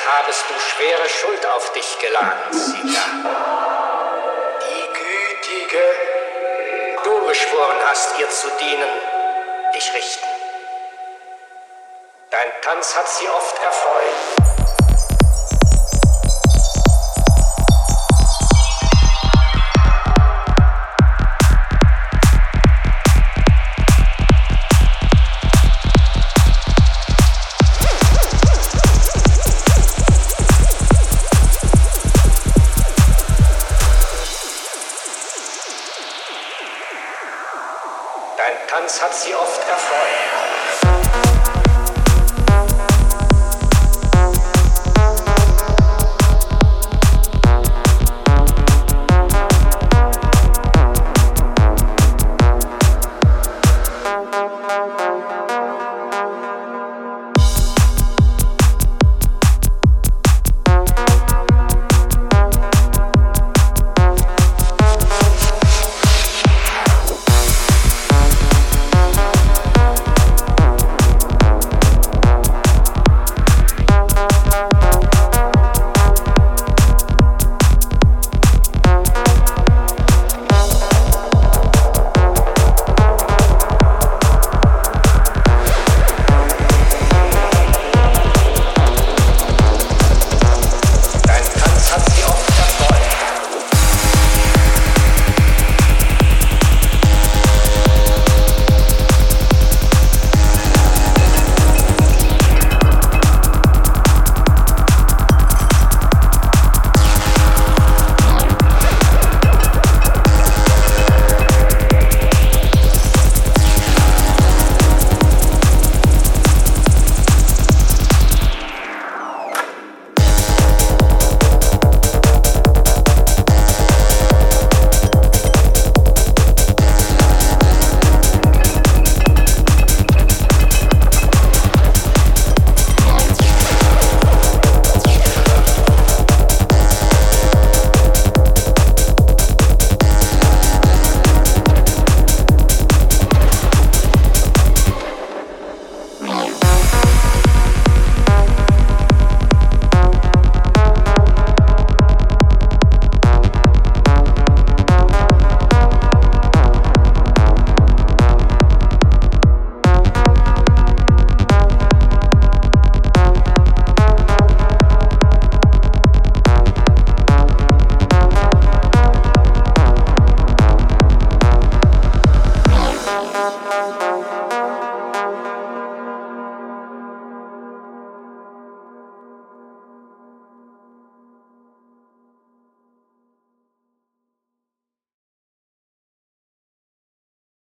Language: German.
Als habest du schwere Schuld auf dich geladen, Sita. Die Gütige, du geschworen hast, ihr zu dienen, dich richten. Dein Tanz hat sie oft erfreut. Dein Tanz hat sie oft erfreut. Música